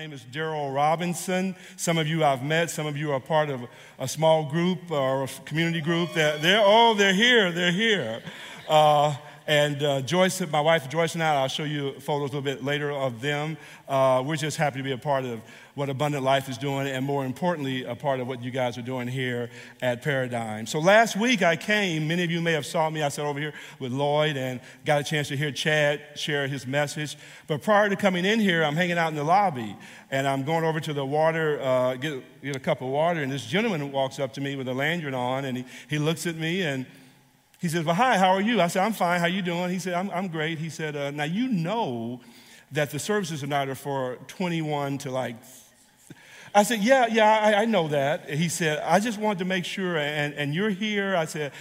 Name is Daryl Robinson. Some of you I've met. Some of you are part of a small group or a community group. That they're oh, they're here. They're here. Uh, and uh, Joyce, my wife Joyce and I, I'll show you photos a little bit later of them. Uh, we're just happy to be a part of what Abundant Life is doing, and more importantly, a part of what you guys are doing here at Paradigm. So last week I came. Many of you may have saw me. I sat over here with Lloyd and got a chance to hear Chad share his message. But prior to coming in here, I'm hanging out in the lobby, and I'm going over to the water, uh, get, get a cup of water, and this gentleman walks up to me with a lanyard on, and he, he looks at me and he says, Well, hi, how are you? I said, I'm fine. How you doing? He said, I'm, I'm great. He said, uh, Now, you know that the services tonight are for 21 to like. I said, Yeah, yeah, I, I know that. He said, I just wanted to make sure, and, and you're here. I said,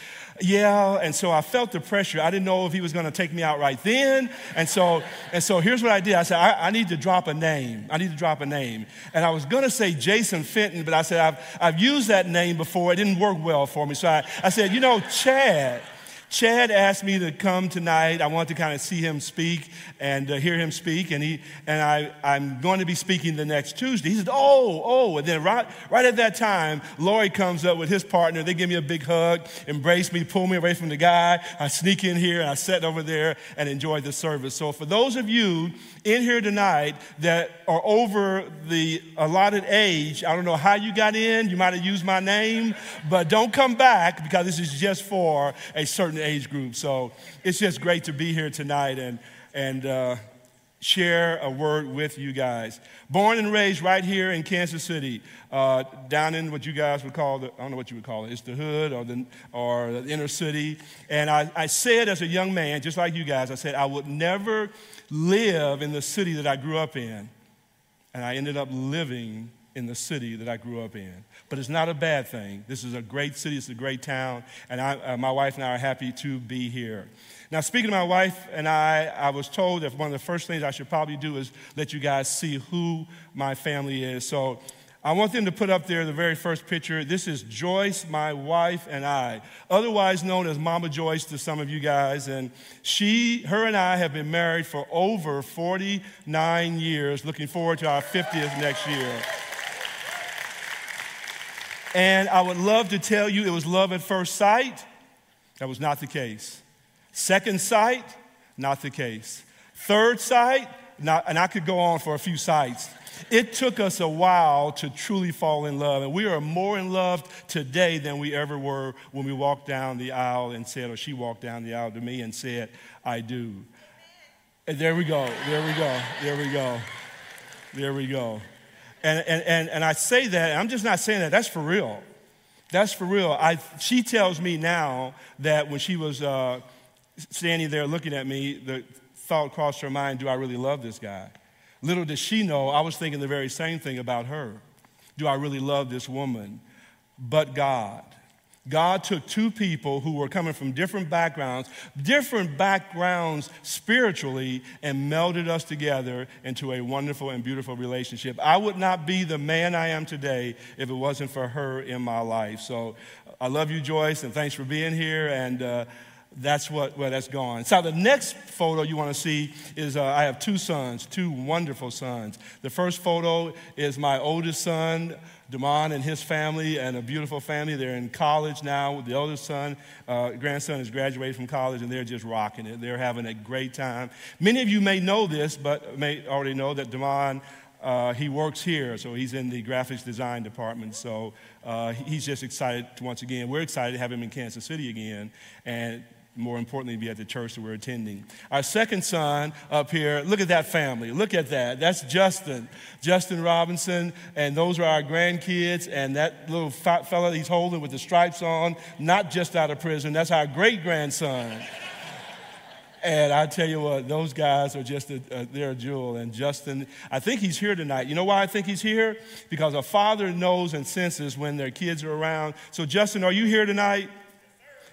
yeah and so i felt the pressure. I didn't know if he was going to take me out right then. And so and so here's what i did. I said I, I, need to drop a name. I need to drop a name. And i was going to say jason fenton but i said i've, I've used that name before. It didn't work well for me. So i, I said you know chad Chad asked me to come tonight. I want to kind of see him speak and uh, hear him speak. And, he, and I, I'm going to be speaking the next Tuesday. He said, Oh, oh. And then right, right at that time, Lori comes up with his partner. They give me a big hug, embrace me, pull me away from the guy. I sneak in here and I sit over there and enjoy the service. So for those of you in here tonight that are over the allotted age, I don't know how you got in. You might have used my name, but don't come back because this is just for a certain age group. So it's just great to be here tonight and, and uh, share a word with you guys. Born and raised right here in Kansas City, uh, down in what you guys would call the, I don't know what you would call it, it's the hood or the, or the inner city. And I, I said as a young man, just like you guys, I said I would never live in the city that I grew up in. And I ended up living in the city that I grew up in. But it's not a bad thing. This is a great city, it's a great town, and I, uh, my wife and I are happy to be here. Now, speaking of my wife and I, I was told that one of the first things I should probably do is let you guys see who my family is. So I want them to put up there the very first picture. This is Joyce, my wife, and I, otherwise known as Mama Joyce to some of you guys. And she, her and I have been married for over 49 years, looking forward to our 50th next year. And I would love to tell you it was love at first sight. That was not the case. Second sight, not the case. Third sight, not, and I could go on for a few sights. It took us a while to truly fall in love, and we are more in love today than we ever were when we walked down the aisle and said, or she walked down the aisle to me and said, I do. And there we go, there we go, there we go, there we go. And, and, and, and I say that, I'm just not saying that, that's for real. That's for real. I, she tells me now that when she was uh, standing there looking at me, the thought crossed her mind, do I really love this guy? Little did she know, I was thinking the very same thing about her. Do I really love this woman? But God. God took two people who were coming from different backgrounds, different backgrounds spiritually, and melded us together into a wonderful and beautiful relationship. I would not be the man I am today if it wasn't for her in my life. So I love you, Joyce, and thanks for being here. And uh, that's what where that's gone. So the next photo you want to see is uh, I have two sons, two wonderful sons. The first photo is my oldest son, Damon and his family, and a beautiful family. They're in college now. The oldest son, uh, grandson, has graduated from college, and they're just rocking it. They're having a great time. Many of you may know this, but may already know that Damon uh, he works here, so he's in the graphics design department. So uh, he's just excited to once again. We're excited to have him in Kansas City again, and more importantly, be at the church that we're attending. Our second son up here, look at that family. Look at that. That's Justin. Justin Robinson, and those are our grandkids, and that little fat fella he's holding with the stripes on, not just out of prison, that's our great grandson. And I tell you what, those guys are just a, a, they're a jewel. And Justin, I think he's here tonight. You know why I think he's here? Because a father knows and senses when their kids are around. So, Justin, are you here tonight?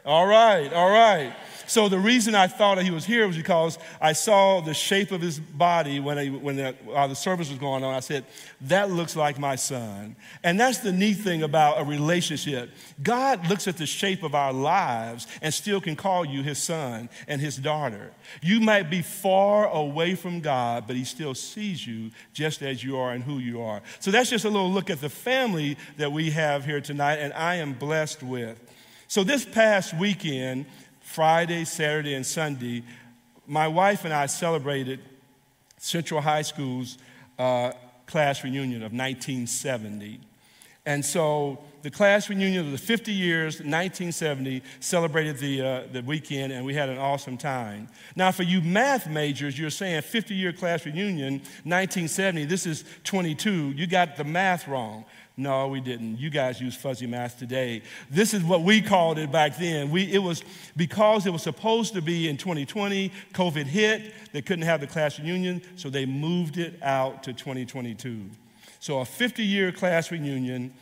All right, all right. So the reason I thought that he was here was because I saw the shape of his body when, I, when the, while the service was going on. I said, that looks like my son. And that's the neat thing about a relationship. God looks at the shape of our lives and still can call you his son and his daughter. You might be far away from God, but he still sees you just as you are and who you are. So that's just a little look at the family that we have here tonight, and I am blessed with. So this past weekend, Friday, Saturday, and Sunday, my wife and I celebrated Central High School's uh, class reunion of 1970. And so the class reunion of the 50 years, 1970, celebrated the, uh, the weekend, and we had an awesome time. Now, for you math majors, you're saying 50 year class reunion, 1970, this is 22. You got the math wrong. No, we didn't. You guys use fuzzy math today. This is what we called it back then. We, it was because it was supposed to be in 2020, COVID hit, they couldn't have the class reunion, so they moved it out to 2022. So a 50 year class reunion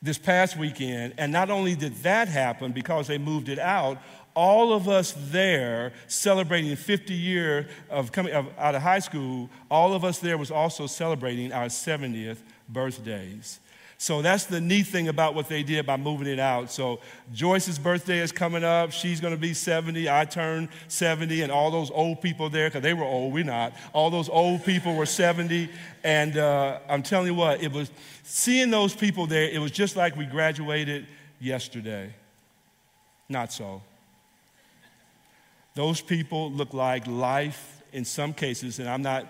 this past weekend, and not only did that happen because they moved it out, all of us there celebrating 50 year of coming of, out of high school, all of us there was also celebrating our 70th birthdays. So that's the neat thing about what they did by moving it out. So Joyce's birthday is coming up. She's going to be 70. I turned 70, and all those old people there, because they were old, we're not. All those old people were 70. And uh, I'm telling you what, it was seeing those people there, it was just like we graduated yesterday. Not so. Those people look like life in some cases, and I'm not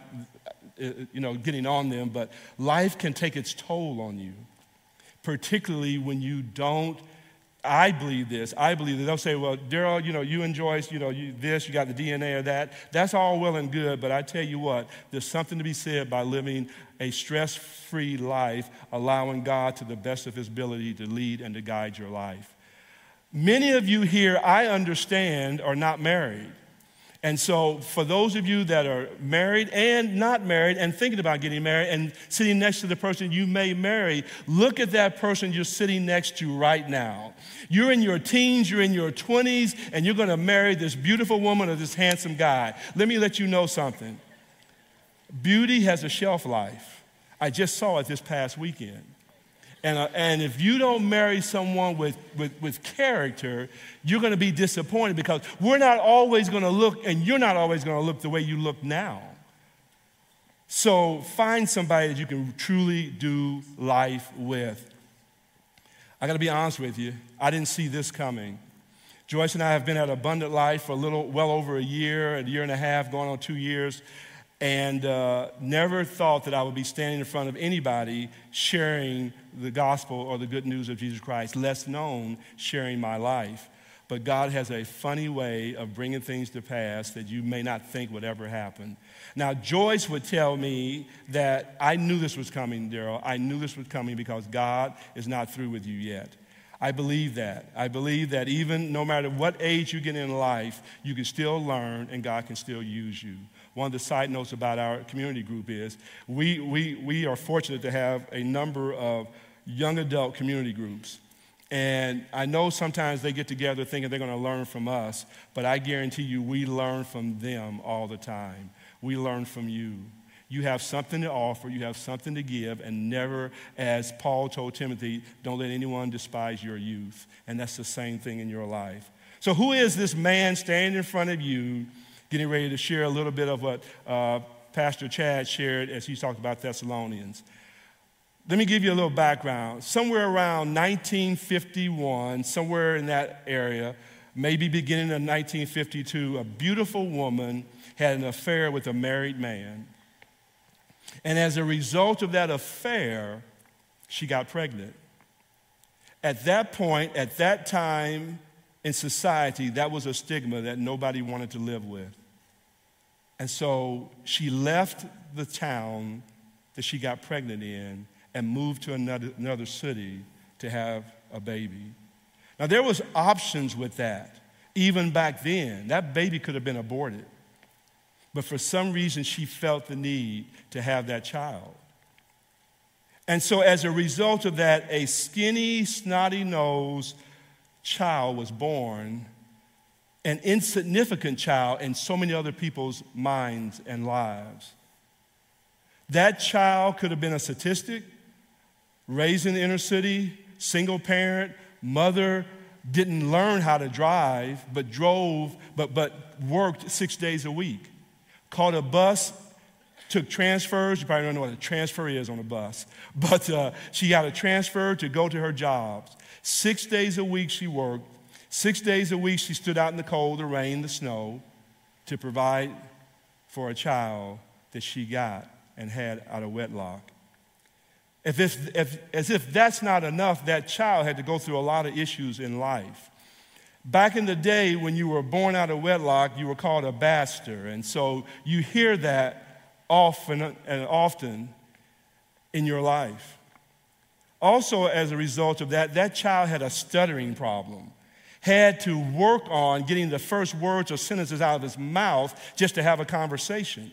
uh, you know, getting on them, but life can take its toll on you particularly when you don't. I believe this. I believe that they'll say, well, Daryl, you know, you and Joyce, you know, you, this, you got the DNA or that. That's all well and good, but I tell you what, there's something to be said by living a stress free life, allowing God to the best of his ability to lead and to guide your life. Many of you here, I understand, are not married. And so, for those of you that are married and not married and thinking about getting married and sitting next to the person you may marry, look at that person you're sitting next to right now. You're in your teens, you're in your 20s, and you're going to marry this beautiful woman or this handsome guy. Let me let you know something beauty has a shelf life. I just saw it this past weekend. And, uh, and if you don't marry someone with, with, with character, you're going to be disappointed because we're not always going to look, and you're not always going to look the way you look now. So find somebody that you can truly do life with. I got to be honest with you, I didn't see this coming. Joyce and I have been at Abundant Life for a little, well over a year, a year and a half, going on two years and uh, never thought that I would be standing in front of anybody sharing the gospel or the good news of Jesus Christ, less known sharing my life. But God has a funny way of bringing things to pass that you may not think would ever happen. Now, Joyce would tell me that I knew this was coming, Daryl. I knew this was coming because God is not through with you yet. I believe that. I believe that even no matter what age you get in life, you can still learn and God can still use you. One of the side notes about our community group is we, we, we are fortunate to have a number of young adult community groups. And I know sometimes they get together thinking they're going to learn from us, but I guarantee you we learn from them all the time. We learn from you. You have something to offer, you have something to give, and never, as Paul told Timothy, don't let anyone despise your youth. And that's the same thing in your life. So, who is this man standing in front of you getting ready to share a little bit of what uh, Pastor Chad shared as he talked about Thessalonians. Let me give you a little background. Somewhere around 1951, somewhere in that area, maybe beginning of 1952, a beautiful woman had an affair with a married man. And as a result of that affair, she got pregnant. At that point, at that time, in society, that was a stigma that nobody wanted to live with. And so she left the town that she got pregnant in and moved to another, another city to have a baby. Now, there was options with that. Even back then, that baby could have been aborted. But for some reason, she felt the need to have that child. And so, as a result of that, a skinny, snotty nosed child was born, an insignificant child in so many other people's minds and lives. That child could have been a statistic, raised in the inner city, single parent, mother didn't learn how to drive, but drove, but, but worked six days a week. Caught a bus, took transfers. You probably don't know what a transfer is on a bus, but uh, she got a transfer to go to her jobs. Six days a week she worked. Six days a week she stood out in the cold, the rain, the snow to provide for a child that she got and had out of wedlock. If, if, as if that's not enough, that child had to go through a lot of issues in life. Back in the day, when you were born out of wedlock, you were called a bastard. And so you hear that often and often in your life. Also, as a result of that, that child had a stuttering problem, had to work on getting the first words or sentences out of his mouth just to have a conversation.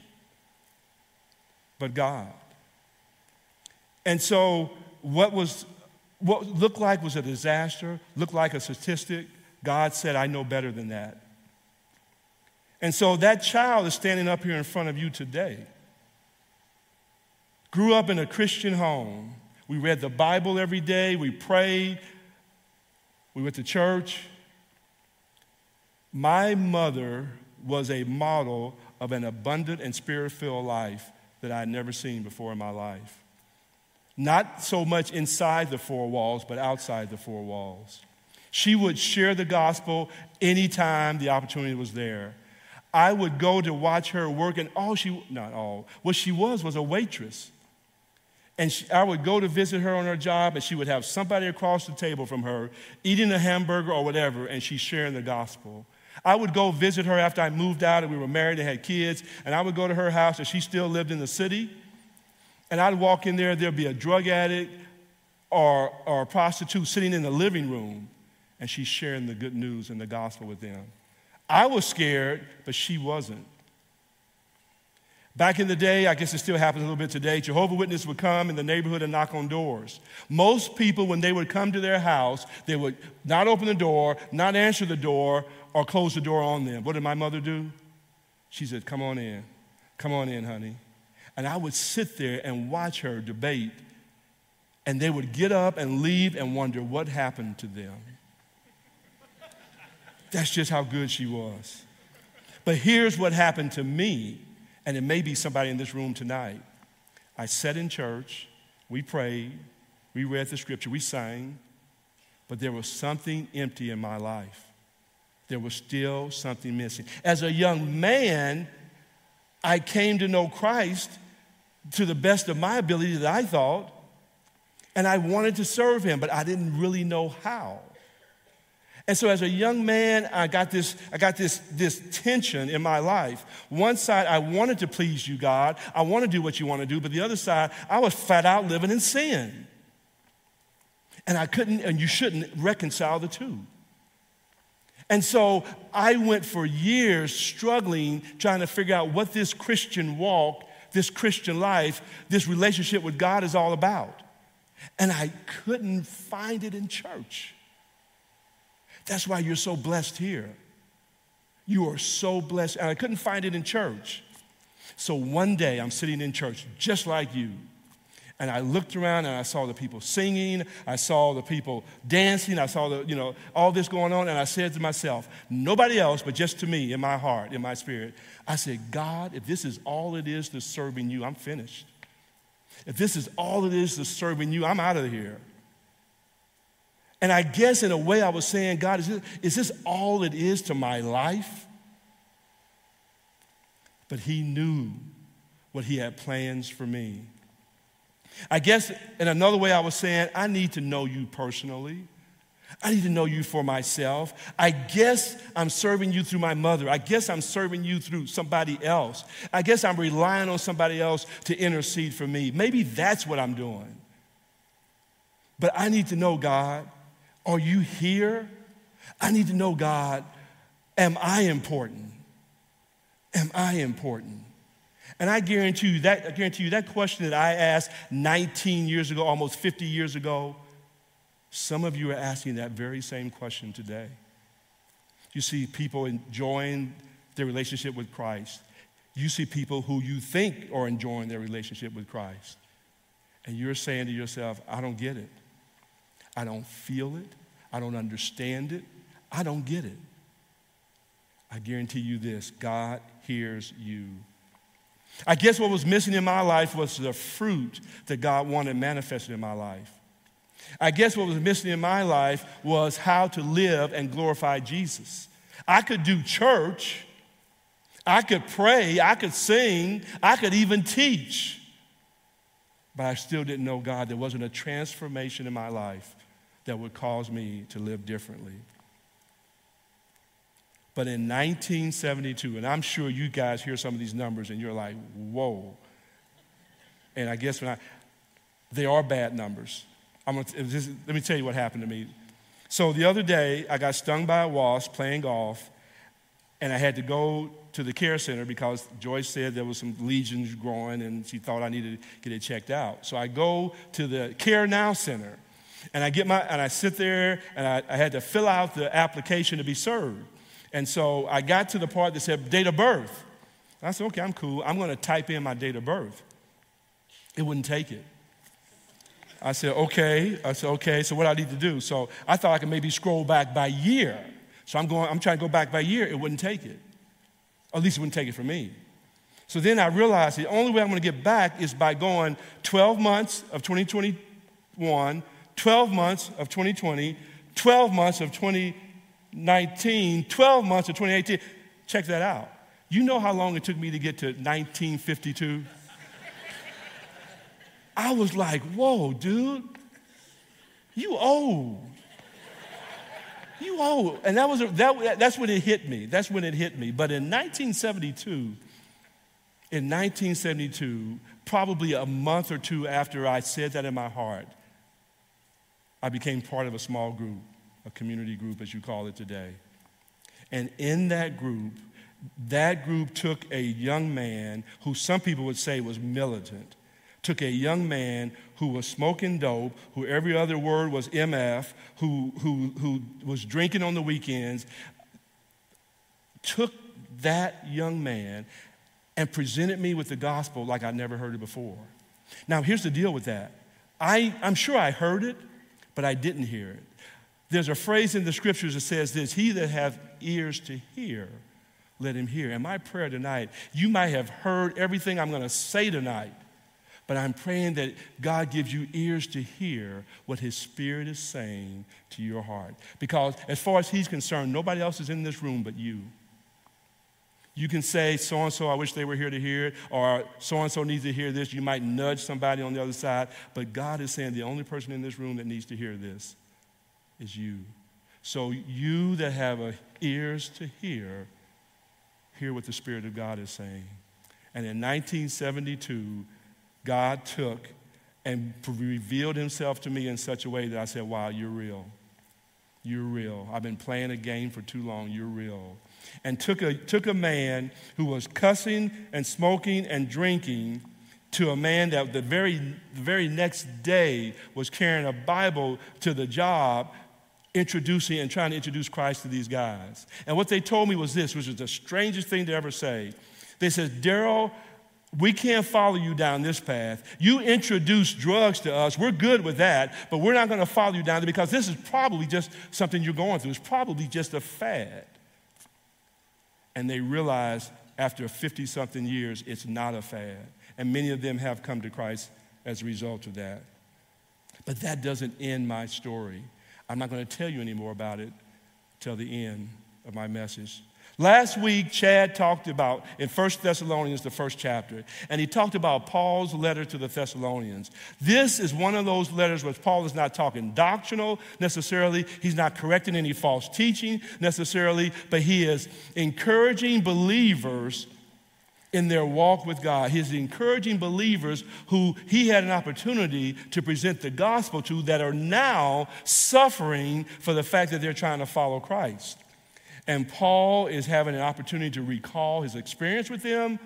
But God, and so, what was what looked like was a disaster, looked like a statistic, God said, I know better than that. And so that child is standing up here in front of you today. Grew up in a Christian home. We read the Bible every day, we prayed, we went to church. My mother was a model of an abundant and spirit filled life that I had never seen before in my life. Not so much inside the four walls, but outside the four walls. She would share the gospel anytime the opportunity was there. I would go to watch her work, and all she, not all, what she was was a waitress. And she, I would go to visit her on her job, and she would have somebody across the table from her eating a hamburger or whatever, and she's sharing the gospel. I would go visit her after I moved out and we were married and had kids, and I would go to her house, and she still lived in the city. And I'd walk in there, there'd be a drug addict or, or a prostitute sitting in the living room, and she's sharing the good news and the gospel with them. I was scared, but she wasn't. Back in the day, I guess it still happens a little bit today, Jehovah Witnesses would come in the neighborhood and knock on doors. Most people, when they would come to their house, they would not open the door, not answer the door, or close the door on them. What did my mother do? She said, Come on in. Come on in, honey. And I would sit there and watch her debate, and they would get up and leave and wonder what happened to them. That's just how good she was. But here's what happened to me, and it may be somebody in this room tonight. I sat in church, we prayed, we read the scripture, we sang, but there was something empty in my life. There was still something missing. As a young man, I came to know Christ to the best of my ability that I thought, and I wanted to serve him, but I didn't really know how. And so as a young man, I got this, I got this, this tension in my life. One side, I wanted to please you, God. I want to do what you want to do, but the other side, I was fat out living in sin. And I couldn't, and you shouldn't reconcile the two. And so I went for years struggling, trying to figure out what this Christian walk this Christian life, this relationship with God is all about. And I couldn't find it in church. That's why you're so blessed here. You are so blessed. And I couldn't find it in church. So one day I'm sitting in church just like you. And I looked around and I saw the people singing, I saw the people dancing, I saw the, you know, all this going on, and I said to myself, nobody else, but just to me in my heart, in my spirit, I said, God, if this is all it is to serving you, I'm finished. If this is all it is to serving you, I'm out of here. And I guess in a way I was saying, God, is this, is this all it is to my life? But He knew what He had plans for me. I guess in another way, I was saying, I need to know you personally. I need to know you for myself. I guess I'm serving you through my mother. I guess I'm serving you through somebody else. I guess I'm relying on somebody else to intercede for me. Maybe that's what I'm doing. But I need to know, God, are you here? I need to know, God, am I important? Am I important? And I guarantee you that I guarantee you that question that I asked 19 years ago, almost 50 years ago, Some of you are asking that very same question today. You see people enjoying their relationship with Christ. You see people who you think are enjoying their relationship with Christ. And you're saying to yourself, I don't get it. I don't feel it. I don't understand it. I don't get it. I guarantee you this God hears you. I guess what was missing in my life was the fruit that God wanted manifested in my life. I guess what was missing in my life was how to live and glorify Jesus. I could do church, I could pray, I could sing, I could even teach, but I still didn't know God. There wasn't a transformation in my life that would cause me to live differently. But in 1972, and I'm sure you guys hear some of these numbers and you're like, whoa. And I guess when I, they are bad numbers. I'm gonna, just, let me tell you what happened to me. So the other day, I got stung by a wasp playing golf, and I had to go to the care center because Joyce said there was some lesions growing, and she thought I needed to get it checked out. So I go to the Care Now Center, and I get my and I sit there, and I, I had to fill out the application to be served. And so I got to the part that said date of birth. I said, okay, I'm cool. I'm going to type in my date of birth. It wouldn't take it. I said, okay. I said, okay, so what I need to do? So I thought I could maybe scroll back by year. So I'm going, I'm trying to go back by year. It wouldn't take it. At least it wouldn't take it for me. So then I realized the only way I'm going to get back is by going 12 months of 2021, 12 months of 2020, 12 months of 2019, 12 months of 2018. Check that out. You know how long it took me to get to 1952? I was like, whoa, dude, you old. You old. And that was, that, that's when it hit me. That's when it hit me. But in 1972, in 1972, probably a month or two after I said that in my heart, I became part of a small group, a community group, as you call it today. And in that group, that group took a young man who some people would say was militant took a young man who was smoking dope, who every other word was MF, who, who, who was drinking on the weekends, took that young man and presented me with the gospel like I'd never heard it before. Now, here's the deal with that. I, I'm sure I heard it, but I didn't hear it. There's a phrase in the scriptures that says this He that hath ears to hear, let him hear. And my prayer tonight, you might have heard everything I'm going to say tonight, but I'm praying that God gives you ears to hear what His Spirit is saying to your heart. Because as far as He's concerned, nobody else is in this room but you. You can say, so and so, I wish they were here to hear it, or so and so needs to hear this. You might nudge somebody on the other side, but God is saying the only person in this room that needs to hear this is you. So, you that have ears to hear, hear what the Spirit of God is saying. And in 1972, God took and revealed himself to me in such a way that I said, Wow, you're real. You're real. I've been playing a game for too long. You're real. And took a, took a man who was cussing and smoking and drinking to a man that the very, the very next day was carrying a Bible to the job, introducing and trying to introduce Christ to these guys. And what they told me was this, which was the strangest thing to ever say. They said, Daryl, we can't follow you down this path. You introduce drugs to us. We're good with that, but we're not going to follow you down there because this is probably just something you're going through. It's probably just a fad. And they realize after 50 something years, it's not a fad. And many of them have come to Christ as a result of that. But that doesn't end my story. I'm not going to tell you any more about it till the end of my message. Last week, Chad talked about in 1 Thessalonians, the first chapter, and he talked about Paul's letter to the Thessalonians. This is one of those letters where Paul is not talking doctrinal necessarily, he's not correcting any false teaching necessarily, but he is encouraging believers in their walk with God. He's encouraging believers who he had an opportunity to present the gospel to that are now suffering for the fact that they're trying to follow Christ. And Paul is having an opportunity to recall his experience with them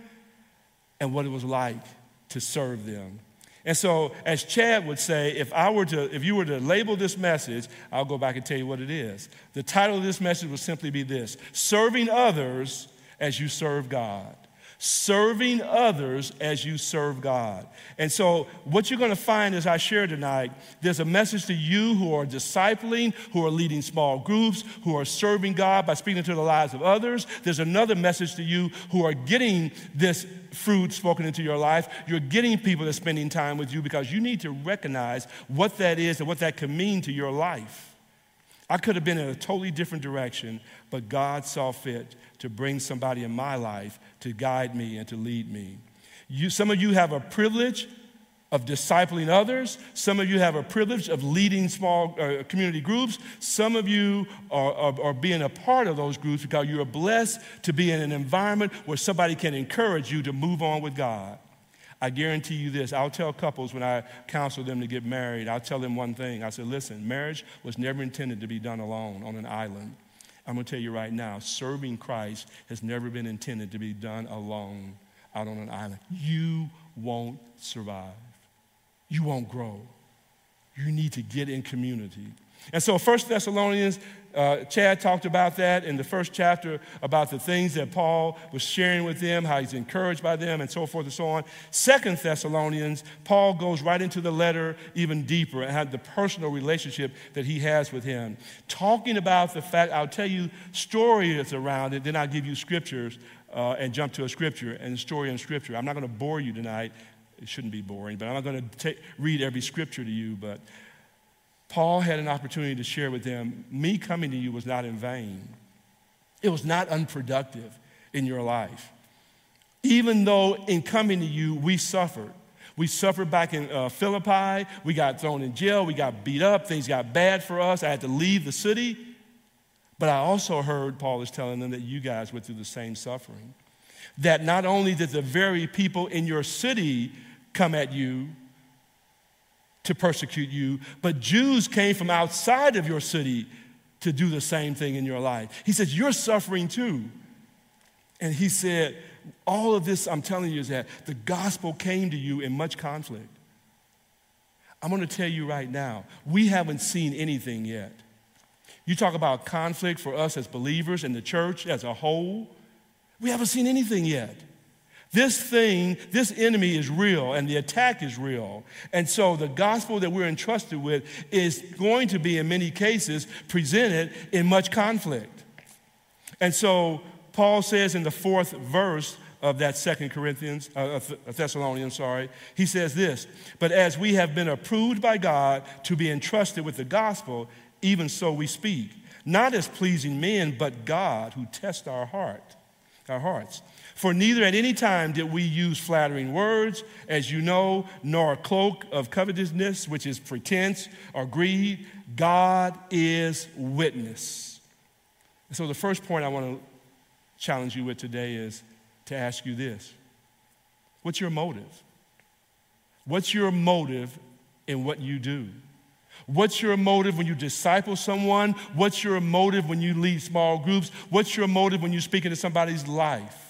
and what it was like to serve them. And so, as Chad would say, if I were to, if you were to label this message, I'll go back and tell you what it is. The title of this message would simply be this Serving Others as You Serve God serving others as you serve God. And so, what you're going to find as I share tonight, there's a message to you who are discipling, who are leading small groups, who are serving God by speaking to the lives of others. There's another message to you who are getting this fruit spoken into your life. You're getting people that are spending time with you because you need to recognize what that is and what that can mean to your life. I could have been in a totally different direction, but God saw fit to bring somebody in my life to guide me and to lead me. You, some of you have a privilege of discipling others. Some of you have a privilege of leading small uh, community groups. Some of you are, are, are, being a part of those groups because you are blessed to be in an environment where somebody can encourage you to move on with God. I guarantee you this I'll tell couples when I counsel them to get married, I'll tell them one thing. I said, listen, marriage was never intended to be done alone on an island. I'm going to tell you right now, serving Christ has never been intended to be done alone out on an island. You won't survive. You won't grow. You need to get in community. And so, First Thessalonians, uh, Chad talked about that in the first chapter about the things that Paul was sharing with them, how he's encouraged by them, and so forth and so on. Second Thessalonians, Paul goes right into the letter even deeper and had the personal relationship that he has with him, talking about the fact. I'll tell you stories around it, then I'll give you scriptures uh, and jump to a scripture and story in scripture. I'm not going to bore you tonight. It shouldn't be boring, but I'm not going to read every scripture to you, but. Paul had an opportunity to share with them me coming to you was not in vain, it was not unproductive in your life. Even though in coming to you, we suffered. We suffered back in uh, Philippi. We got thrown in jail. We got beat up. Things got bad for us. I had to leave the city. But I also heard Paul is telling them that you guys went through the same suffering. That not only did the very people in your city come at you, to persecute you, but Jews came from outside of your city to do the same thing in your life. He says, You're suffering too. And he said, All of this I'm telling you is that the gospel came to you in much conflict. I'm going to tell you right now, we haven't seen anything yet. You talk about conflict for us as believers in the church as a whole, we haven't seen anything yet. This thing, this enemy is real and the attack is real. And so the gospel that we're entrusted with is going to be, in many cases, presented in much conflict. And so Paul says in the fourth verse of that second Corinthians, uh, Thessalonians, sorry, he says this, but as we have been approved by God to be entrusted with the gospel, even so we speak, not as pleasing men, but God who tests our heart, our hearts. For neither at any time did we use flattering words, as you know, nor a cloak of covetousness, which is pretense or greed. God is witness. So, the first point I want to challenge you with today is to ask you this What's your motive? What's your motive in what you do? What's your motive when you disciple someone? What's your motive when you lead small groups? What's your motive when you speak into somebody's life?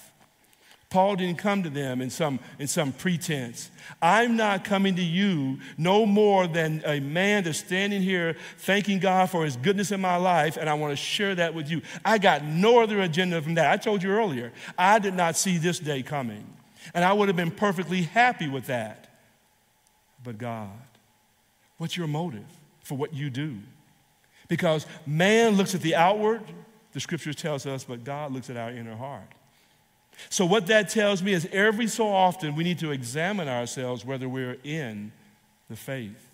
Paul didn't come to them in some, in some pretense. I'm not coming to you no more than a man that's standing here thanking God for his goodness in my life, and I want to share that with you. I got no other agenda from that. I told you earlier, I did not see this day coming, and I would have been perfectly happy with that. But God, what's your motive for what you do? Because man looks at the outward, the scriptures tells us, but God looks at our inner heart. So, what that tells me is every so often we need to examine ourselves whether we're in the faith.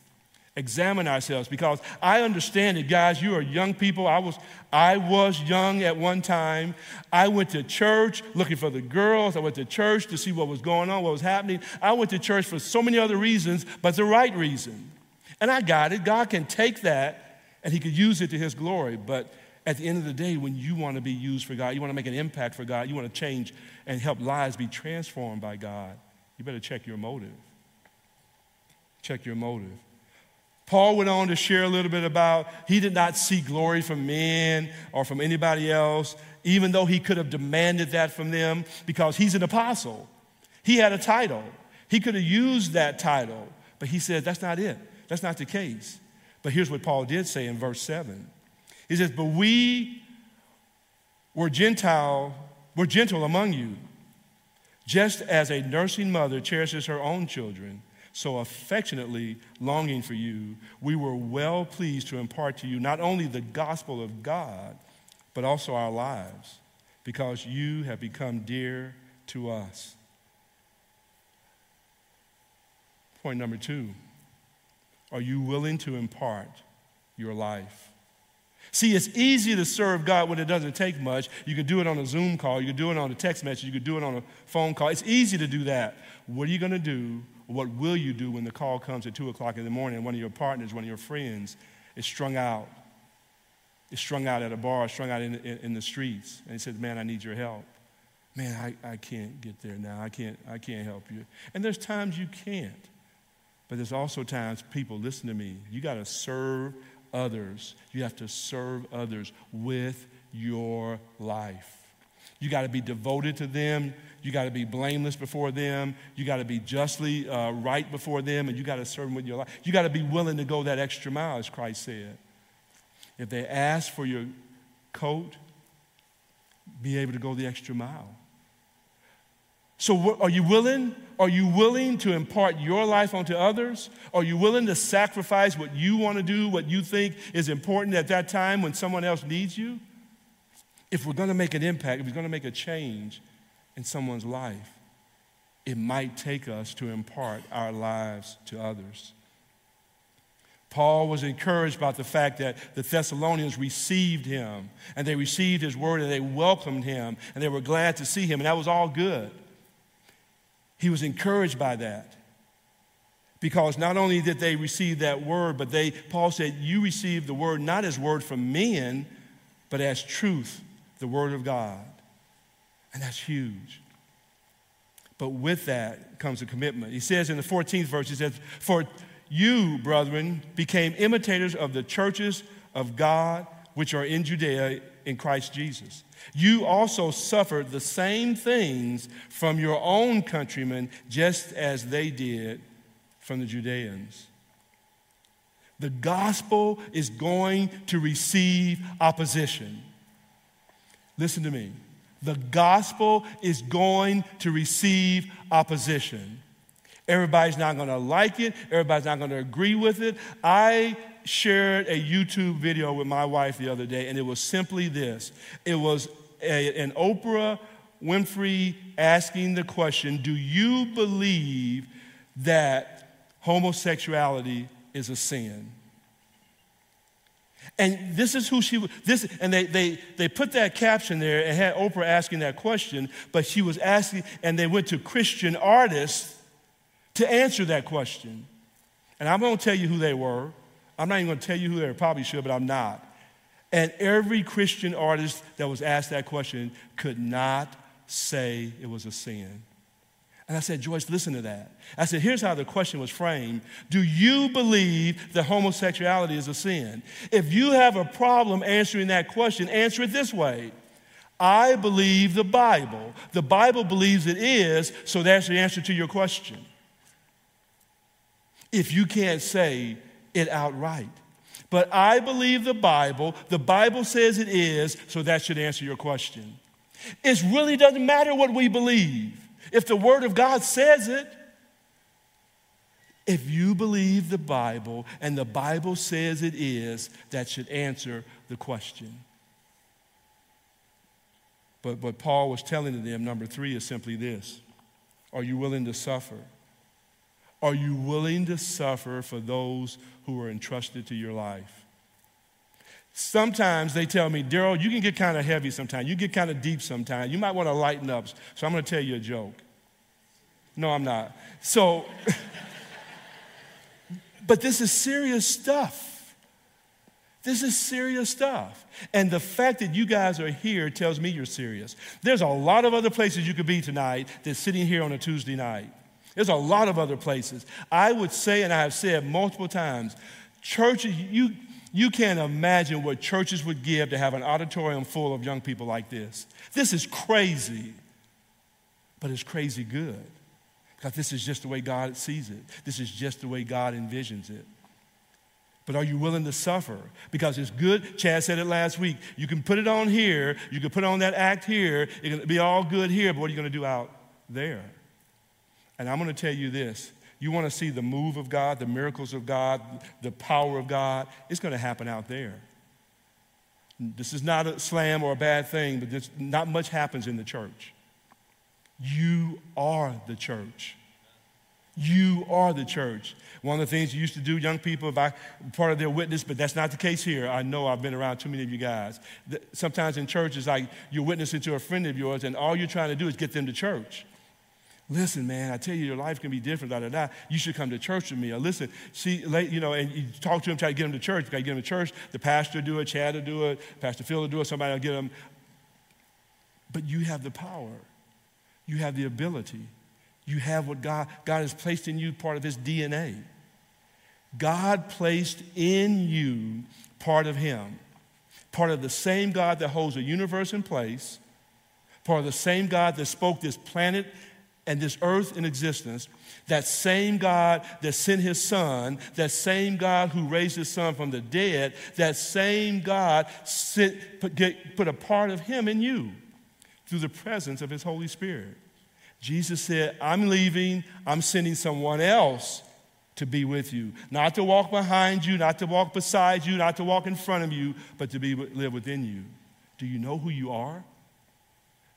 Examine ourselves because I understand it, guys. You are young people. I was, I was young at one time. I went to church looking for the girls. I went to church to see what was going on, what was happening. I went to church for so many other reasons, but the right reason. And I got it. God can take that and He could use it to His glory. But at the end of the day, when you want to be used for God, you want to make an impact for God, you want to change and help lives be transformed by God, you better check your motive. Check your motive. Paul went on to share a little bit about he did not seek glory from men or from anybody else, even though he could have demanded that from them because he's an apostle. He had a title. He could have used that title, But he said that's not it. That's not the case. But here's what Paul did say in verse 7. He says, But we were Gentile, were gentle among you, just as a nursing mother cherishes her own children, so affectionately longing for you, we were well pleased to impart to you not only the gospel of God, but also our lives, because you have become dear to us. Point number two are you willing to impart your life? See, it's easy to serve God when it doesn't take much. You can do it on a Zoom call, you can do it on a text message, you can do it on a phone call. It's easy to do that. What are you going to do? What will you do when the call comes at 2 o'clock in the morning and one of your partners, one of your friends is strung out? Is strung out at a bar, strung out in, in, in the streets. And he says, Man, I need your help. Man, I, I can't get there now. I can't, I can't help you. And there's times you can't. But there's also times people, listen to me, you got to serve others. You have to serve others with your life. You got to be devoted to them. You got to be blameless before them. You got to be justly uh, right before them, and you got to serve them with your life. You got to be willing to go that extra mile, as Christ said. If they ask for your coat, be able to go the extra mile. So, are you willing? Are you willing to impart your life onto others? Are you willing to sacrifice what you want to do, what you think is important at that time when someone else needs you? If we're going to make an impact, if we're going to make a change in someone's life, it might take us to impart our lives to others. Paul was encouraged by the fact that the Thessalonians received him and they received his word and they welcomed him and they were glad to see him, and that was all good. He was encouraged by that. Because not only did they receive that word, but they, Paul said, you received the word not as word from men, but as truth, the word of God. And that's huge. But with that comes a commitment. He says in the 14th verse, he says, For you, brethren, became imitators of the churches of God which are in Judea in Christ Jesus. You also suffered the same things from your own countrymen, just as they did from the Judeans. The gospel is going to receive opposition. Listen to me. The gospel is going to receive opposition. Everybody's not going to like it. Everybody's not going to agree with it. I shared a YouTube video with my wife the other day, and it was simply this it was a, an Oprah Winfrey asking the question Do you believe that homosexuality is a sin? And this is who she. This, and they, they, they put that caption there and had Oprah asking that question, but she was asking, and they went to Christian artists to answer that question. And I'm going to tell you who they were. I'm not even going to tell you who they were. Probably should, but I'm not. And every Christian artist that was asked that question could not say it was a sin. And I said, Joyce, listen to that. I said, here's how the question was framed Do you believe that homosexuality is a sin? If you have a problem answering that question, answer it this way I believe the Bible. The Bible believes it is, so that's the answer to your question if you can't say it outright. But I believe the Bible. The Bible says it is, so that should answer your question. It really doesn't matter what we believe. If the Word of God says it, if you believe the Bible and the Bible says it is, that should answer the question. But what Paul was telling them, number three, is simply this Are you willing to suffer? Are you willing to suffer for those who are entrusted to your life? Sometimes they tell me, Daryl, you can get kind of heavy sometimes. You get kind of deep sometimes. You might want to lighten up. So I'm going to tell you a joke. No, I'm not. So, but this is serious stuff. This is serious stuff. And the fact that you guys are here tells me you're serious. There's a lot of other places you could be tonight than sitting here on a Tuesday night. There's a lot of other places. I would say, and I have said multiple times, churches, you, you can't imagine what churches would give to have an auditorium full of young people like this. This is crazy, but it's crazy good. Because this is just the way God sees it, this is just the way God envisions it. But are you willing to suffer? Because it's good. Chad said it last week. You can put it on here, you can put on that act here, it can be all good here, but what are you going to do out there? And I'm going to tell you this you want to see the move of God, the miracles of God, the power of God, it's going to happen out there. This is not a slam or a bad thing, but this, not much happens in the church. You are the church. You are the church. One of the things you used to do, young people, if I part of their witness, but that's not the case here. I know I've been around too many of you guys. Sometimes in church, it's like you're witnessing to a friend of yours, and all you're trying to do is get them to church. Listen, man, I tell you, your life can be different, da da da. You should come to church with me. Or listen, see, you know, and you talk to them, try to get them to church. You got to get them to church. The pastor do it, Chad will do it, Pastor Phil will do it, somebody will get them. But you have the power, you have the ability, you have what God, God has placed in you, part of His DNA. God placed in you part of Him, part of the same God that holds the universe in place, part of the same God that spoke this planet and this earth in existence, that same God that sent his son, that same God who raised his son from the dead, that same God sent, put, get, put a part of him in you through the presence of his Holy Spirit. Jesus said, I'm leaving, I'm sending someone else to be with you. Not to walk behind you, not to walk beside you, not to walk in front of you, but to be, live within you. Do you know who you are?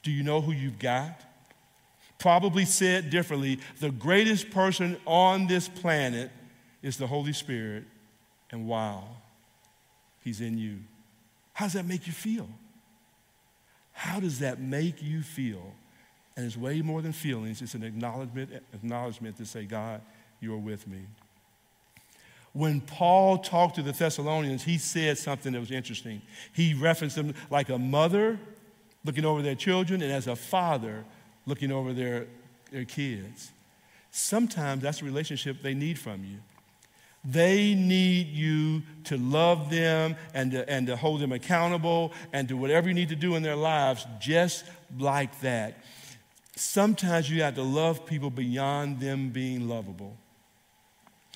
Do you know who you've got? Probably said differently, the greatest person on this planet is the Holy Spirit, and wow, He's in you. How does that make you feel? How does that make you feel? And it's way more than feelings, it's an acknowledgement, acknowledgement to say, God, you're with me. When Paul talked to the Thessalonians, he said something that was interesting. He referenced them like a mother looking over their children and as a father looking over their, their kids. Sometimes that's a relationship they need from you. They need you to love them and to, and to hold them accountable and do whatever you need to do in their lives just like that. Sometimes you have to love people beyond them being lovable.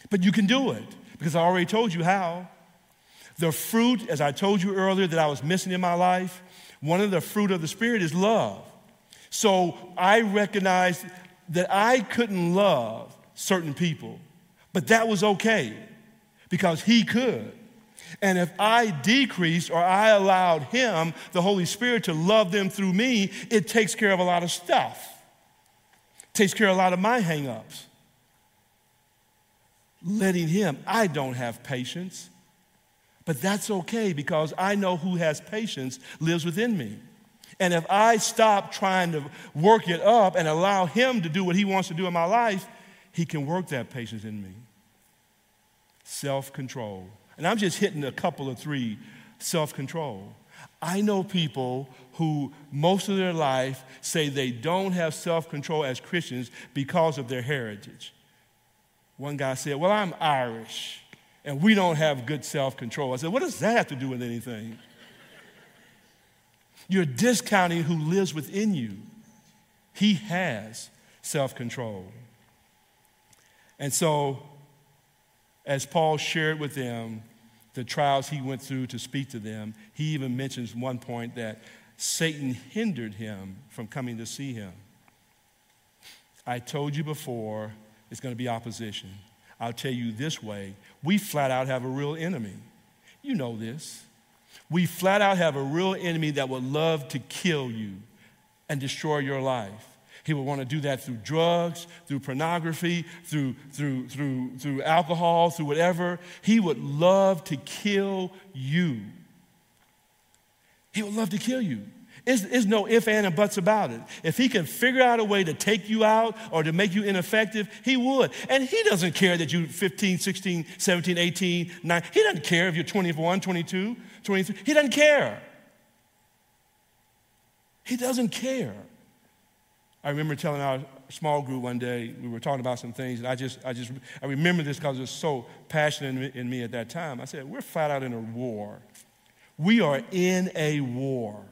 But you can do it because I already told you how. The fruit, as I told you earlier, that I was missing in my life, one of the fruit of the Spirit is love. So I recognized that I couldn't love certain people, but that was okay because He could. And if I decreased or I allowed Him, the Holy Spirit, to love them through me, it takes care of a lot of stuff. Takes care of a lot of my hangups. Letting Him, I don't have patience, but that's okay because I know who has patience lives within me. And if I stop trying to work it up and allow Him to do what He wants to do in my life, He can work that patience in me. Self control. And I'm just hitting a couple of three self control. I know people who, most of their life, say they don't have self control as Christians because of their heritage. One guy said, Well, I'm Irish and we don't have good self control. I said, What does that have to do with anything? You're discounting who lives within you. He has self control. And so, as Paul shared with them the trials he went through to speak to them, he even mentions one point that Satan hindered him from coming to see him. I told you before, it's going to be opposition. I'll tell you this way we flat out have a real enemy. You know this. We flat out have a real enemy that would love to kill you and destroy your life. He would want to do that through drugs, through pornography, through, through, through, through alcohol, through whatever. He would love to kill you. He would love to kill you. There's, there's no if, and, and buts about it. If he can figure out a way to take you out or to make you ineffective, he would. And he doesn't care that you're 15, 16, 17, 18, 9. He doesn't care if you're 21, 22, 23. He doesn't care. He doesn't care. I remember telling our small group one day, we were talking about some things, and I just, I just, I remember this because it was so passionate in me at that time. I said, We're flat out in a war. We are in a war.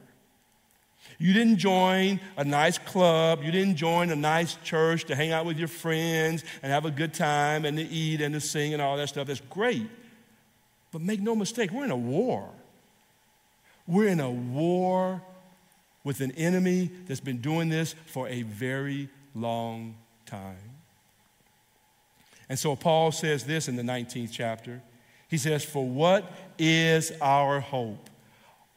You didn't join a nice club. You didn't join a nice church to hang out with your friends and have a good time and to eat and to sing and all that stuff. That's great. But make no mistake, we're in a war. We're in a war with an enemy that's been doing this for a very long time. And so Paul says this in the 19th chapter. He says, For what is our hope?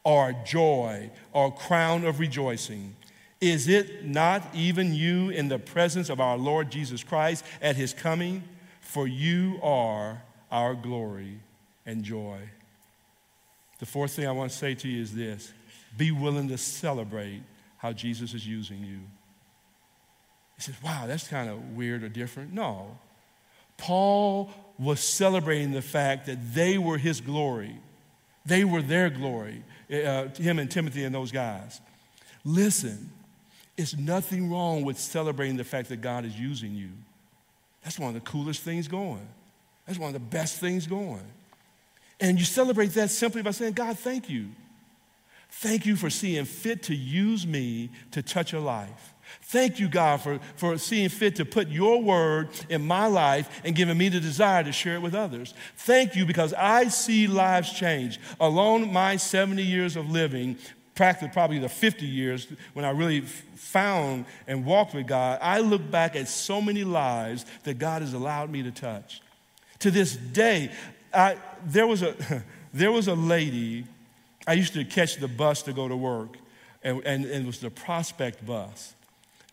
Or joy or crown of rejoicing? Is it not even you in the presence of our Lord Jesus Christ at his coming? For you are our glory and joy. The fourth thing I want to say to you is this be willing to celebrate how Jesus is using you. He says, wow, that's kind of weird or different. No. Paul was celebrating the fact that they were his glory, they were their glory uh, him and Timothy and those guys. Listen, it's nothing wrong with celebrating the fact that God is using you. That's one of the coolest things going. That's one of the best things going. And you celebrate that simply by saying, God, thank you. Thank you for seeing fit to use me to touch a life. Thank you, God, for, for seeing fit to put your word in my life and giving me the desire to share it with others. Thank you because I see lives change. Alone, my 70 years of living, practically probably the 50 years when I really found and walked with God, I look back at so many lives that God has allowed me to touch. To this day, I, there, was a, there was a lady, I used to catch the bus to go to work, and, and, and it was the Prospect bus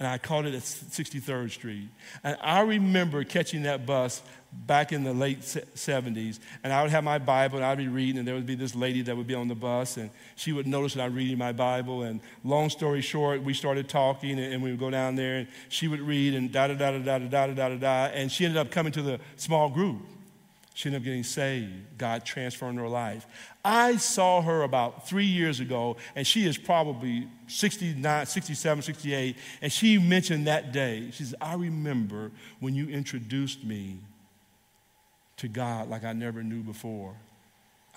and I called it at 63rd Street. And I remember catching that bus back in the late 70s, and I would have my Bible and I'd be reading, and there would be this lady that would be on the bus, and she would notice that I'm reading my Bible. And long story short, we started talking, and we would go down there, and she would read, and da da da da da da da da da, and she ended up coming to the small group. She ended up getting saved, God transformed her life. I saw her about three years ago, and she is probably 69, 67, 68, and she mentioned that day. She said, I remember when you introduced me to God like I never knew before.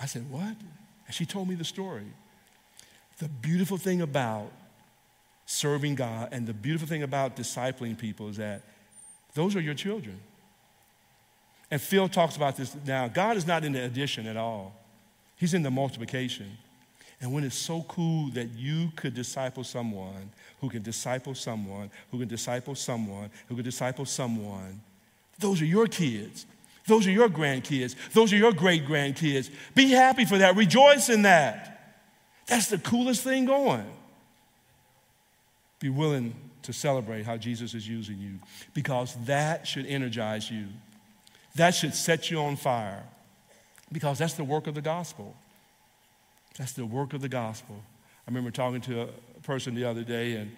I said, What? And she told me the story. The beautiful thing about serving God and the beautiful thing about discipling people is that those are your children. And Phil talks about this now. God is not in the addition at all, He's in the multiplication. And when it's so cool that you could disciple someone who can disciple someone, who can disciple someone, who can disciple someone, those are your kids. Those are your grandkids. Those are your great grandkids. Be happy for that. Rejoice in that. That's the coolest thing going. Be willing to celebrate how Jesus is using you because that should energize you. That should set you on fire because that's the work of the gospel. That's the work of the gospel. I remember talking to a person the other day, and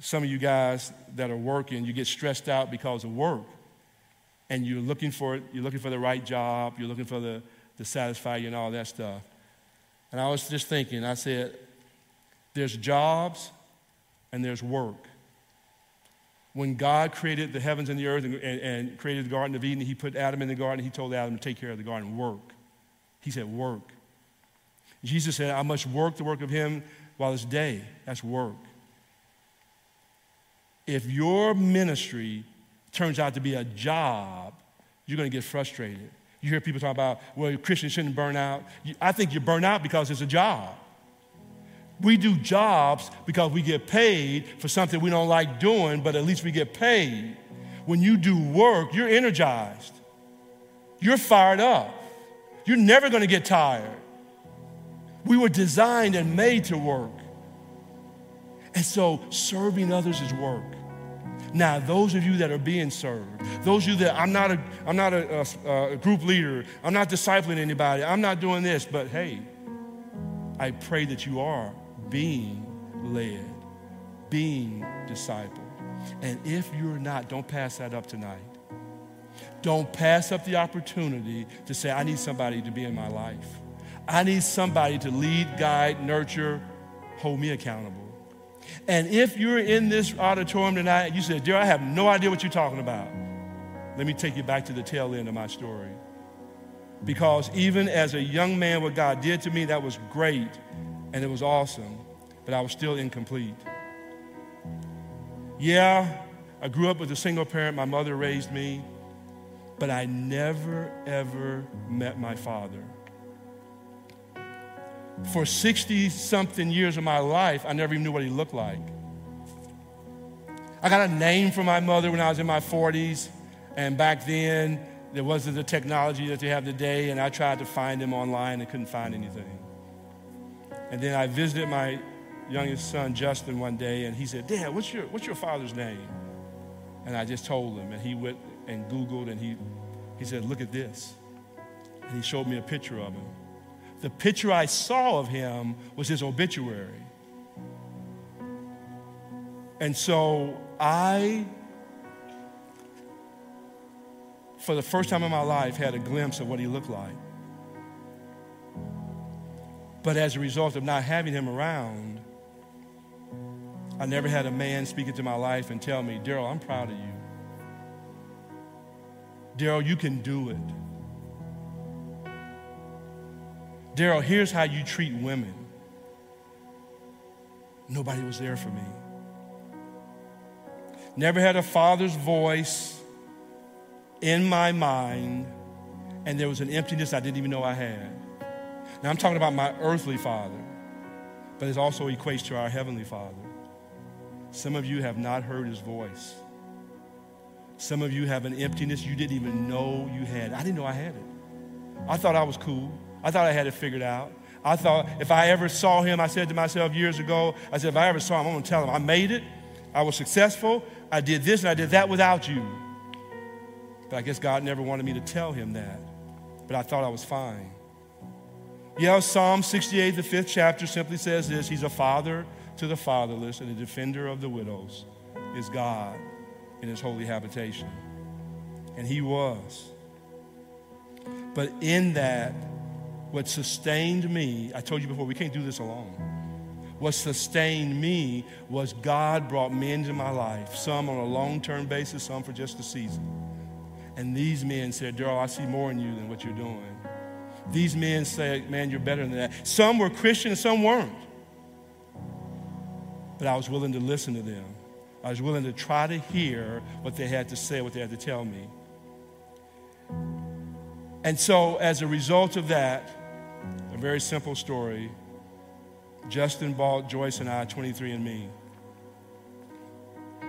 some of you guys that are working, you get stressed out because of work. And you're looking for it, you're looking for the right job, you're looking for the to satisfy you and all that stuff. And I was just thinking, I said, there's jobs and there's work when God created the heavens and the earth and, and, and, created the Garden of Eden, he put Adam in the garden. He told Adam to take care of the garden, work. He said, work. Jesus said, I must work the work of him while it's day. That's work. If your ministry turns out to be a job, you're going to get frustrated. You hear people talk about, well, Christians shouldn't burn out. I think you burn out because it's a job. We do jobs because we get paid for something we don't like doing, but at least we get paid. When you do work, you're energized, you're fired up, you're never going to get tired. We were designed and made to work. And so serving others is work. Now, those of you that are being served, those of you that I'm not a, I'm not a, a, a group leader, I'm not discipling anybody, I'm not doing this, but hey, I pray that you are being led, being discipled. And if you're not, don't pass that up tonight. Don't pass up the opportunity to say, I need somebody to be in my life. I need somebody to lead, guide, nurture, hold me accountable. And if you're in this auditorium tonight and you say, Dear, I have no idea what you're talking about, let me take you back to the tail end of my story. Because even as a young man, what God did to me, that was great and it was awesome. but I was still incomplete. Yeah, I grew up with a single parent. My mother raised me, but I never, ever met my father. For 60 something years of my life, I never even knew what he looked like. I got a name for my mother when I was in my 40s, and back then, there wasn't the technology that they have today, and I tried to find him online and couldn't find anything. And then I visited my youngest son, Justin, one day, and he said, Dad, what's your, what's your father's name? And I just told him, and he went and Googled, and he, he said, Look at this. And he showed me a picture of him. The picture I saw of him was his obituary. And so I, for the first time in my life, had a glimpse of what he looked like. But as a result of not having him around, I never had a man speak into my life and tell me, Daryl, I'm proud of you. Daryl, you can do it. Daryl, here's how you treat women. Nobody was there for me. Never had a father's voice in my mind, and there was an emptiness I didn't even know I had. Now, I'm talking about my earthly father, but it also equates to our heavenly father. Some of you have not heard his voice. Some of you have an emptiness you didn't even know you had. I didn't know I had it. I thought I was cool. I thought I had it figured out. I thought if I ever saw him, I said to myself years ago, I said, if I ever saw him, I'm going to tell him I made it. I was successful. I did this and I did that without you. But I guess God never wanted me to tell him that. But I thought I was fine. Yeah, Psalm 68, the fifth chapter, simply says this He's a father to the fatherless and a defender of the widows is God in his holy habitation. And he was. But in that, what sustained me, I told you before, we can't do this alone. What sustained me was God brought men into my life, some on a long term basis, some for just a season. And these men said, Daryl, I see more in you than what you're doing. These men said, Man, you're better than that. Some were Christian some weren't. But I was willing to listen to them. I was willing to try to hear what they had to say, what they had to tell me. And so, as a result of that, a very simple story Justin bought Joyce and I 23andMe.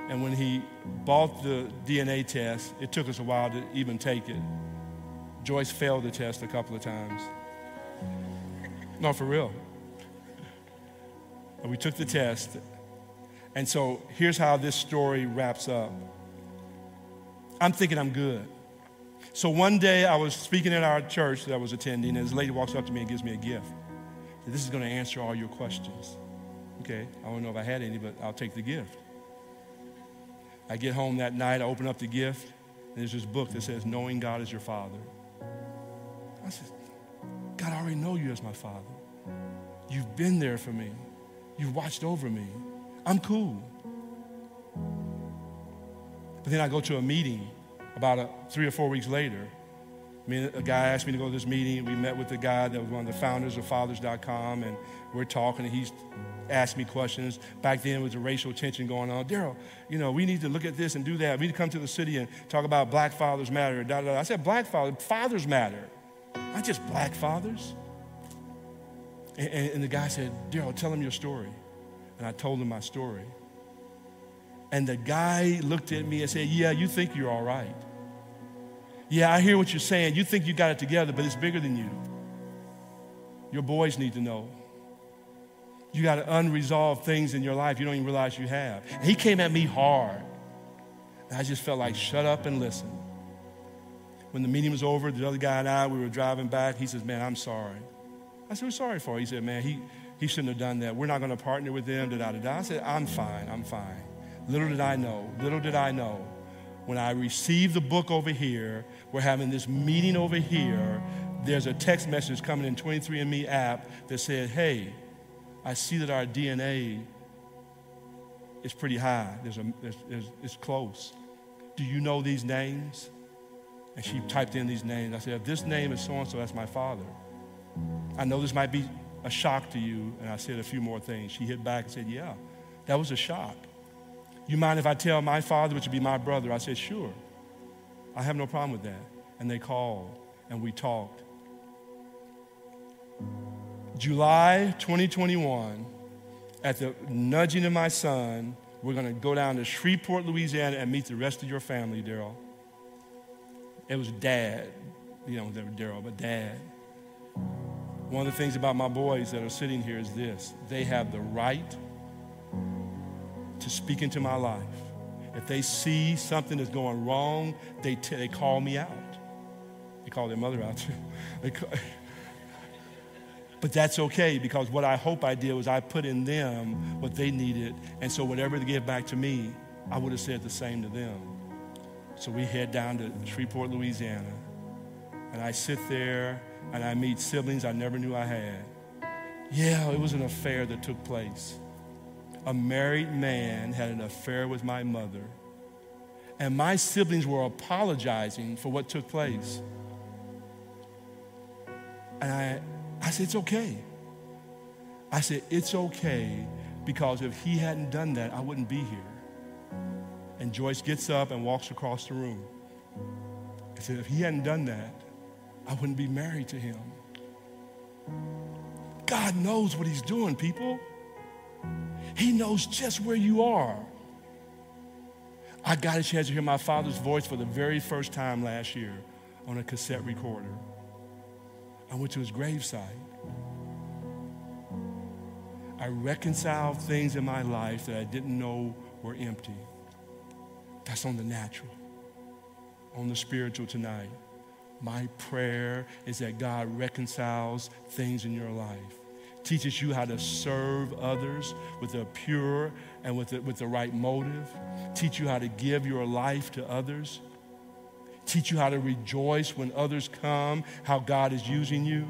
And when he bought the DNA test, it took us a while to even take it. Joyce failed the test a couple of times. No, for real. And we took the test. And so here's how this story wraps up. I'm thinking I'm good. So one day I was speaking at our church that I was attending, and this lady walks up to me and gives me a gift. Said, this is going to answer all your questions. Okay, I don't know if I had any, but I'll take the gift. I get home that night, I open up the gift, and there's this book that says, Knowing God as Your Father. I said, God, I already know you as my Father. You've been there for me, you've watched over me. I'm cool. But then I go to a meeting about a, three or four weeks later. I mean, a guy asked me to go to this meeting. We met with the guy that was one of the founders of fathers.com, and we're talking, and he's asked me questions. Back then, was a racial tension going on. Daryl, you know, we need to look at this and do that. We need to come to the city and talk about black fathers matter. Da, da, da. I said, black fathers, fathers matter, not just black fathers. And, and, and the guy said, Daryl, tell him your story. And I told him my story. And the guy looked at me and said, Yeah, you think you're all right. Yeah, I hear what you're saying. You think you got it together, but it's bigger than you. Your boys need to know. You got unresolved things in your life you don't even realize you have. And he came at me hard. And I just felt like, shut up and listen. When the meeting was over, the other guy and I, we were driving back. He says, Man, I'm sorry. I said, We're sorry for. He said, Man, he, he shouldn't have done that. We're not going to partner with them. Da, da, da, da. I said, I'm fine. I'm fine. Little did I know, little did I know, when I received the book over here, we're having this meeting over here. There's a text message coming in 23andMe app that said, Hey, I see that our DNA is pretty high. There's a, there's, there's, it's close. Do you know these names? And she typed in these names. I said, if this name is so and so, that's my father. I know this might be a shock to you? And I said a few more things. She hit back and said, Yeah, that was a shock. You mind if I tell my father, which would be my brother? I said, Sure. I have no problem with that. And they called and we talked. July 2021, at the nudging of my son, we're going to go down to Shreveport, Louisiana, and meet the rest of your family, Daryl. It was dad. You know, Daryl, but dad. One of the things about my boys that are sitting here is this they have the right to speak into my life. If they see something that's going wrong, they, t- they call me out. They call their mother out too. Call, but that's okay because what I hope I did was I put in them what they needed. And so whatever they give back to me, I would have said the same to them. So we head down to Shreveport, Louisiana. And I sit there and I meet siblings I never knew I had. Yeah, it was an affair that took place. A married man had an affair with my mother. And my siblings were apologizing for what took place. And I, I said, It's okay. I said, It's okay because if he hadn't done that, I wouldn't be here. And Joyce gets up and walks across the room. I said, If he hadn't done that, I wouldn't be married to him. God knows what he's doing, people. He knows just where you are. I got a chance to hear my father's voice for the very first time last year on a cassette recorder. I went to his gravesite. I reconciled things in my life that I didn't know were empty. That's on the natural. On the spiritual tonight, my prayer is that God reconciles things in your life, teaches you how to serve others with a pure and with the, with the right motive, teach you how to give your life to others teach you how to rejoice when others come, how God is using you.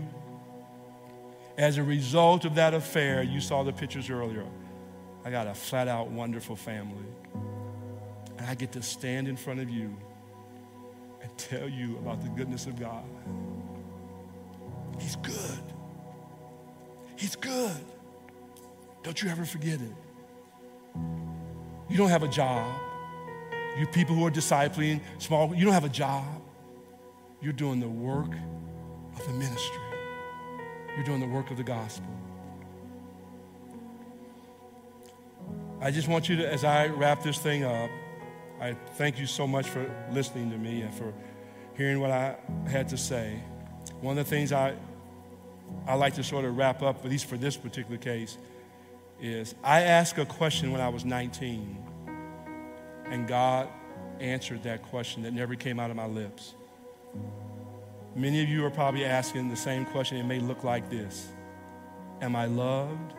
As a result of that affair, you saw the pictures earlier. I got a flat out wonderful family. And I get to stand in front of you and tell you about the goodness of God. He's good. He's good. Don't you ever forget it. You don't have a job. You people who are discipling, small, you don't have a job. You're doing the work of the ministry. You're doing the work of the gospel. I just want you to, as I wrap this thing up, I thank you so much for listening to me and for hearing what I had to say. One of the things I, I like to sort of wrap up, at least for this particular case, is I asked a question when I was 19. And God answered that question that never came out of my lips. Many of you are probably asking the same question. It may look like this Am I loved?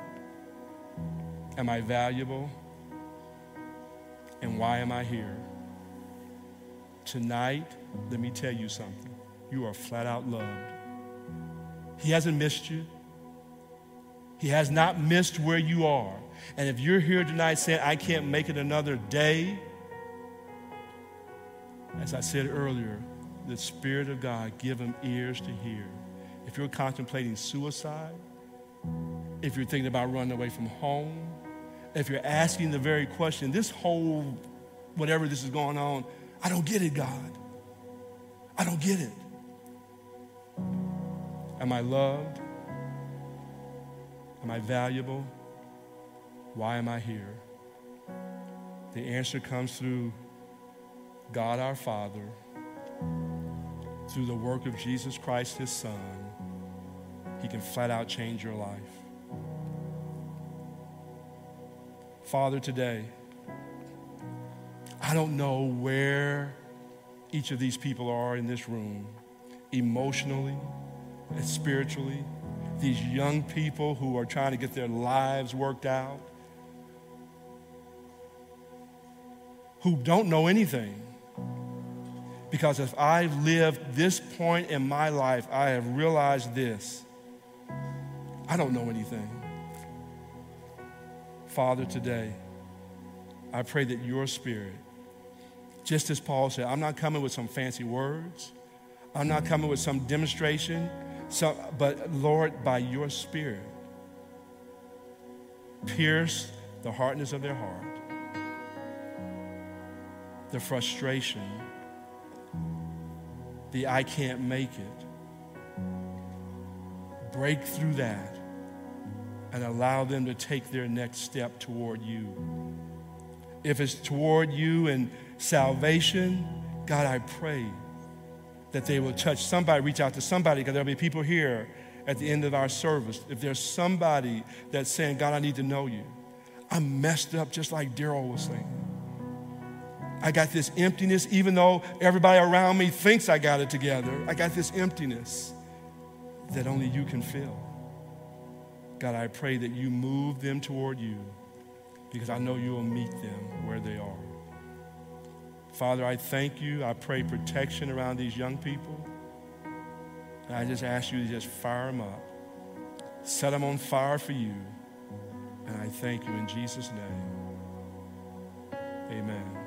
Am I valuable? And why am I here? Tonight, let me tell you something. You are flat out loved. He hasn't missed you. He has not missed where you are. And if you're here tonight saying, I can't make it another day, as I said earlier, the Spirit of God, give him ears to hear. If you're contemplating suicide, if you're thinking about running away from home, if you're asking the very question, this whole, whatever this is going on, I don't get it, God. I don't get it. Am I loved? Am I valuable? Why am I here? The answer comes through God our Father, through the work of Jesus Christ, his Son, he can flat out change your life. Father, today, I don't know where each of these people are in this room, emotionally and spiritually. These young people who are trying to get their lives worked out, who don't know anything because if I've lived this point in my life, I have realized this I don't know anything. Father, today, I pray that your spirit, just as Paul said, I'm not coming with some fancy words, I'm not coming with some demonstration, some, but Lord, by your spirit, Pierce the hardness of their heart, the frustration, the I can't make it. Break through that and allow them to take their next step toward you. If it's toward you and salvation, God, I pray that they will touch somebody, reach out to somebody, because there'll be people here at the end of our service. If there's somebody that's saying, God, I need to know you, I'm messed up just like Daryl was saying. I got this emptiness, even though everybody around me thinks I got it together. I got this emptiness that only you can fill. God, I pray that you move them toward you because I know you will meet them where they are. Father, I thank you. I pray protection around these young people. And I just ask you to just fire them up, set them on fire for you. And I thank you in Jesus' name. Amen.